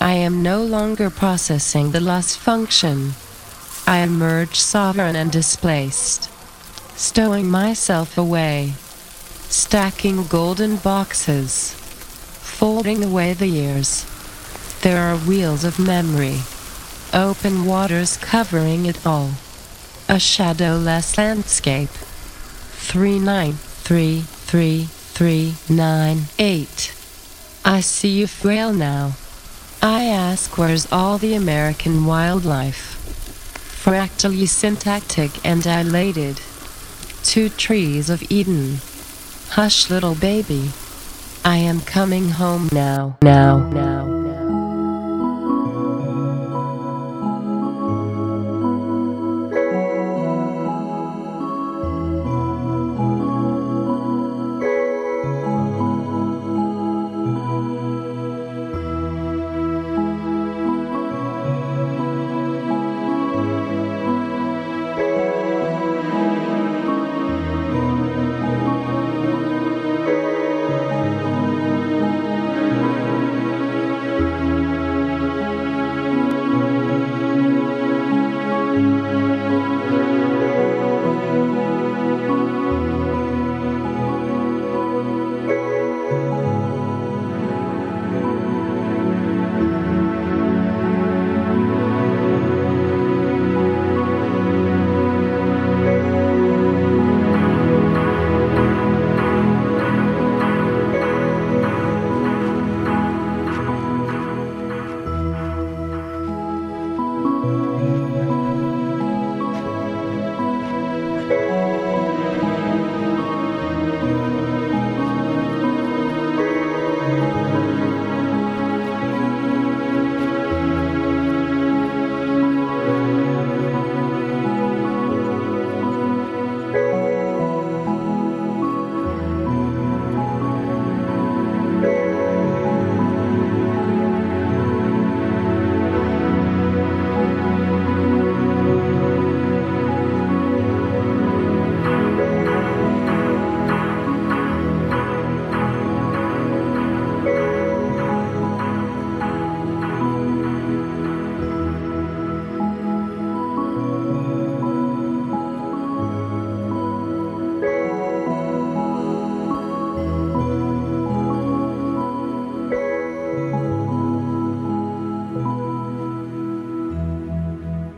I am no longer processing the lost function. I emerge sovereign and displaced, stowing myself away, stacking golden boxes, folding away the years. There are wheels of memory, open waters covering it all, a shadowless landscape. 3933398. I see you frail now. I ask where's all the American wildlife? Fractally syntactic and dilated. Two trees of Eden. Hush, little baby. I am coming home now, now, now.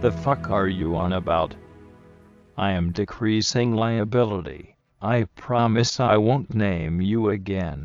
The fuck are you on about? I am decreasing liability. I promise I won't name you again.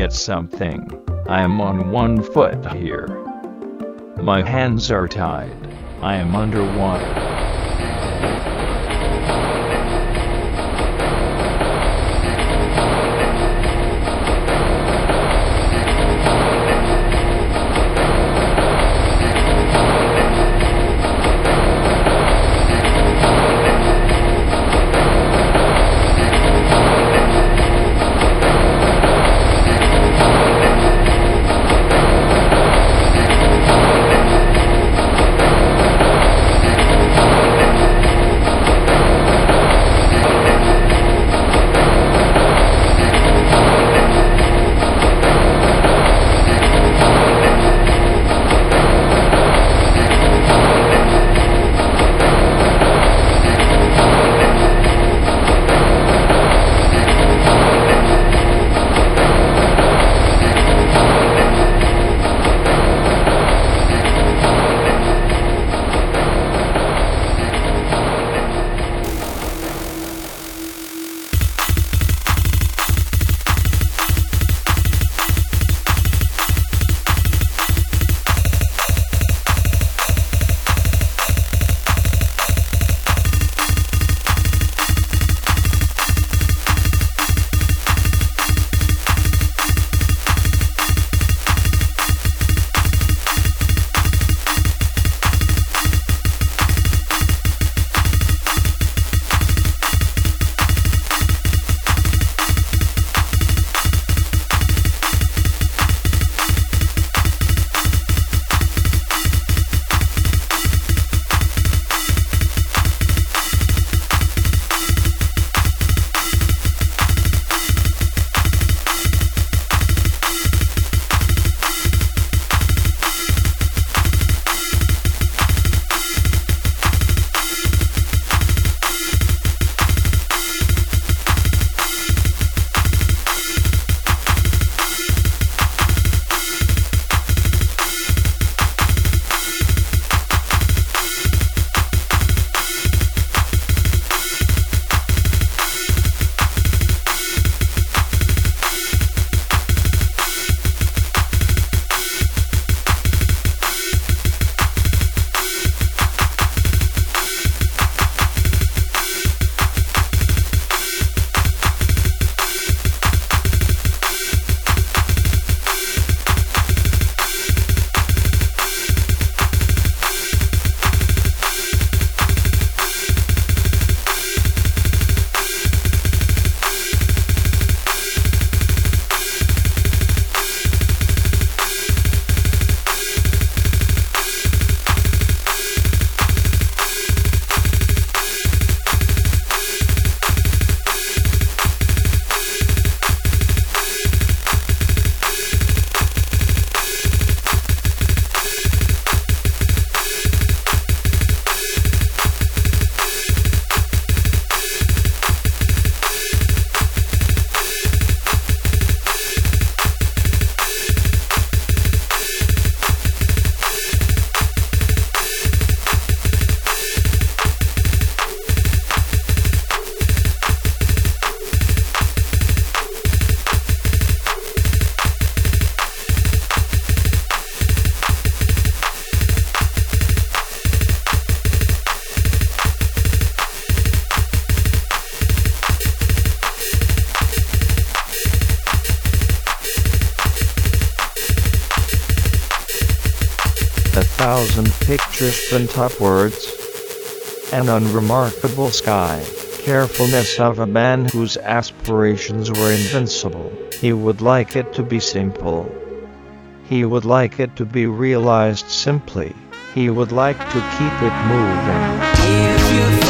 Get something? I am on one foot here. My hands are tied. I am underwater. Bent upwards. An unremarkable sky, carefulness of a man whose aspirations were invincible. He would like it to be simple. He would like it to be realized simply. He would like to keep it moving.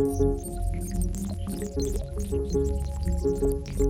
ピッ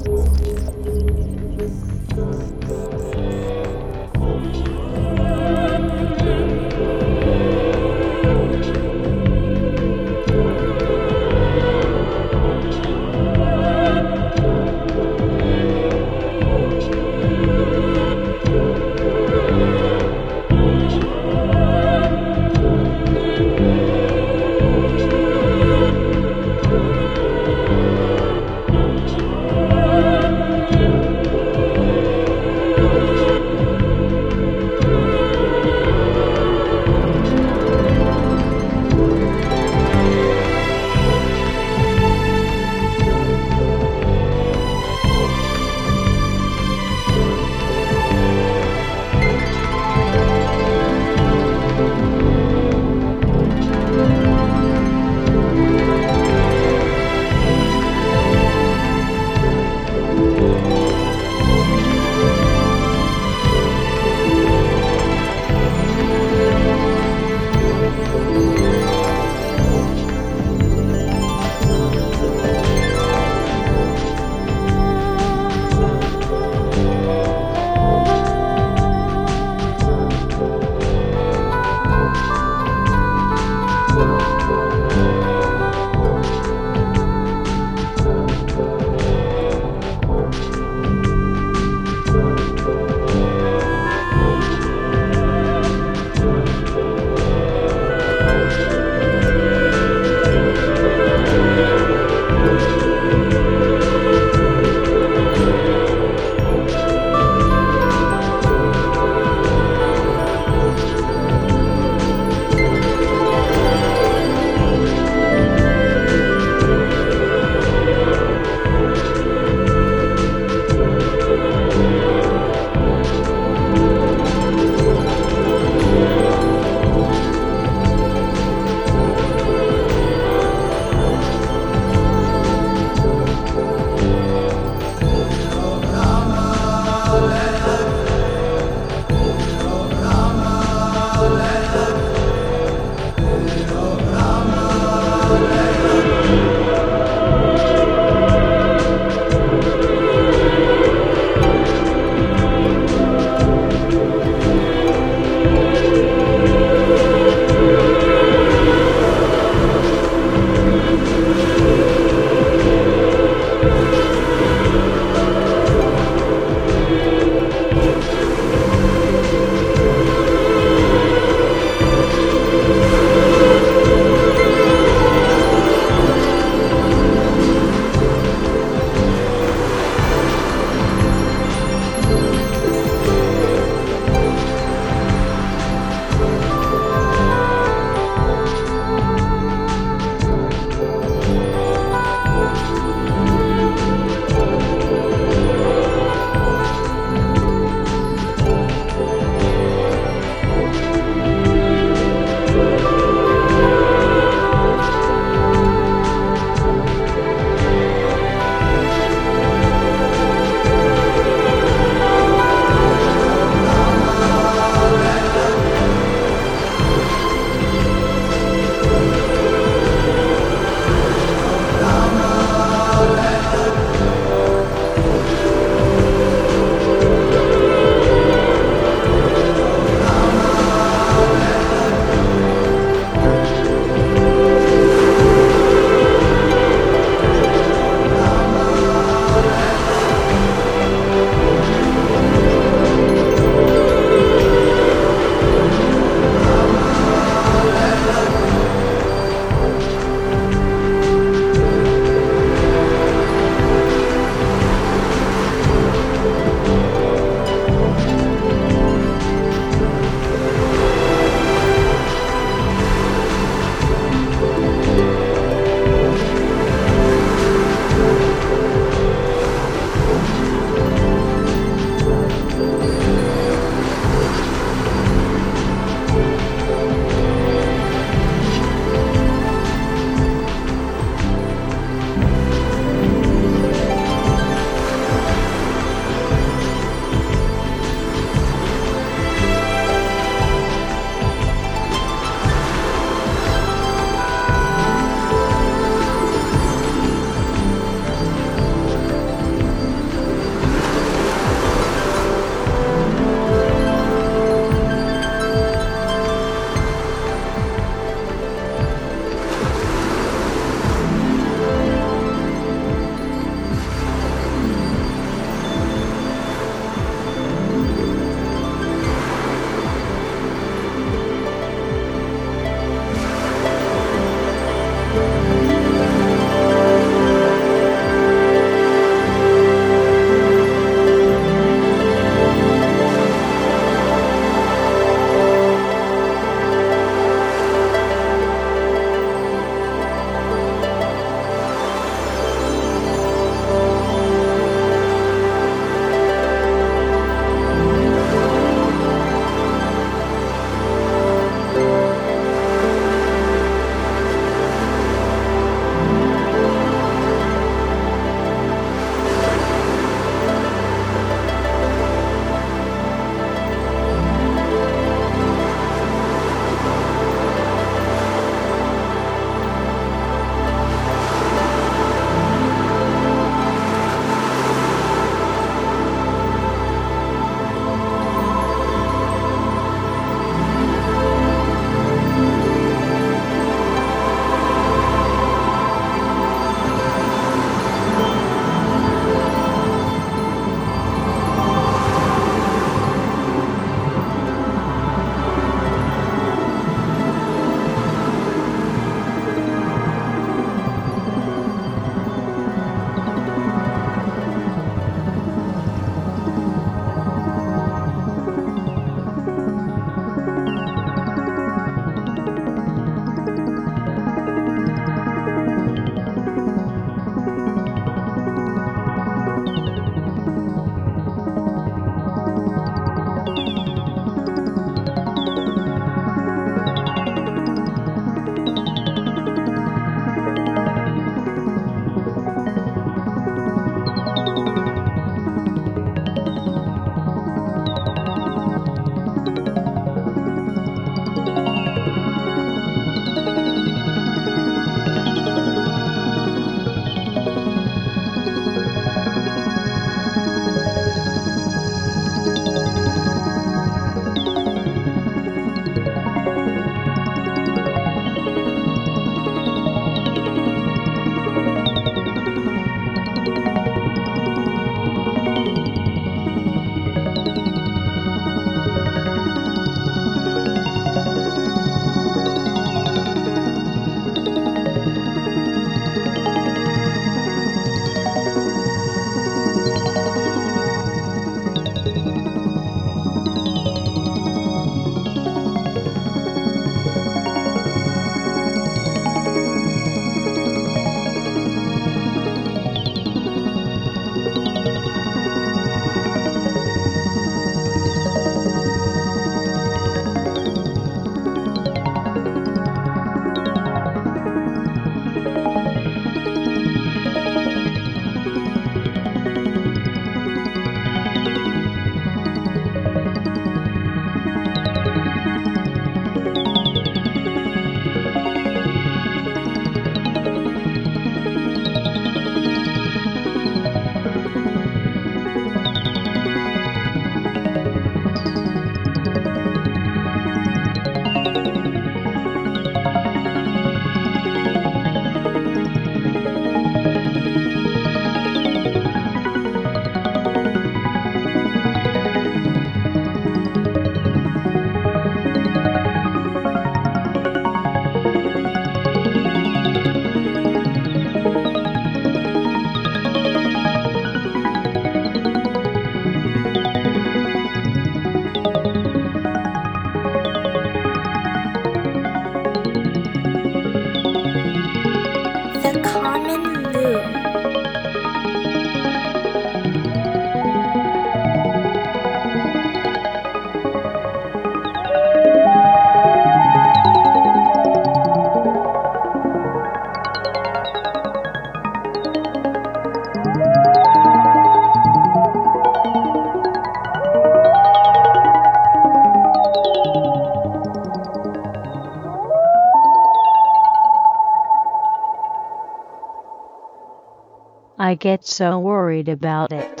I get so worried about it.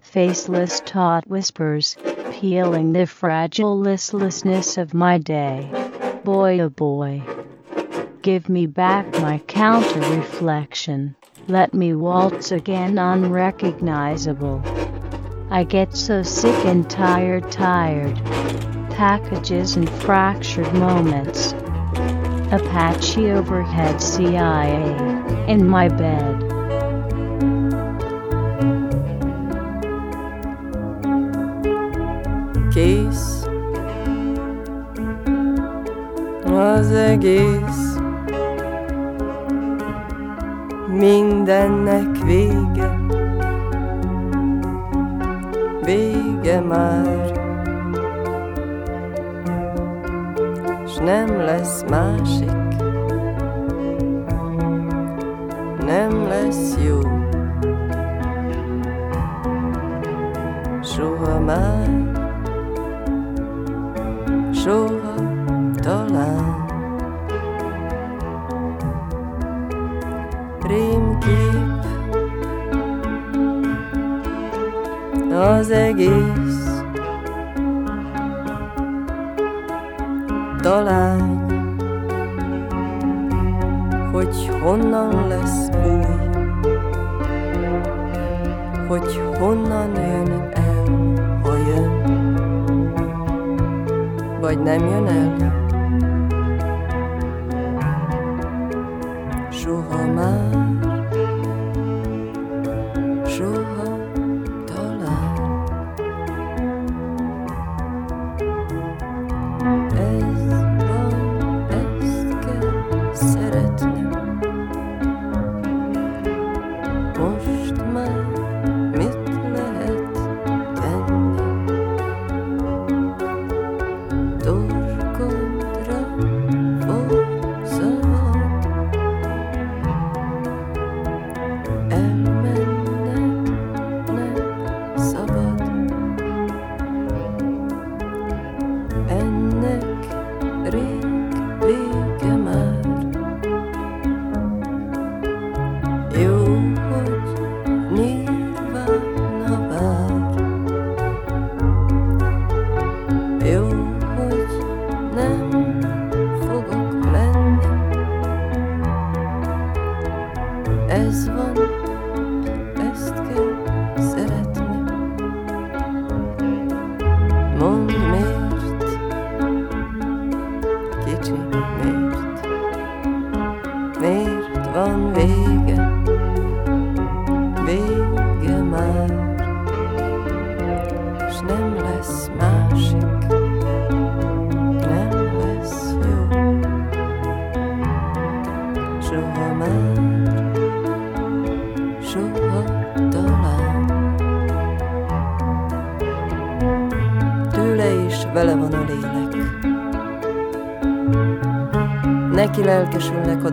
Faceless taut whispers, peeling the fragile listlessness of my day. Boy oh boy. Give me back my counter reflection. Let me waltz again unrecognizable. I get so sick and tired, tired. Packages and fractured moments. Apache overhead CIA in my bed. Kész az egész. Mindennek vége. Vége már. S nem lesz másik. Nem lesz jó. Soha már Soha talán. Rémkép. Az egész. Talán Hogy honnan lesz új Hogy honnan vagy nem jön el? Van vége, vége már, s nem lesz másik, nem lesz jó. Soha már, soha talán. Tőle is vele van a lélek. Neki lelkesülnek a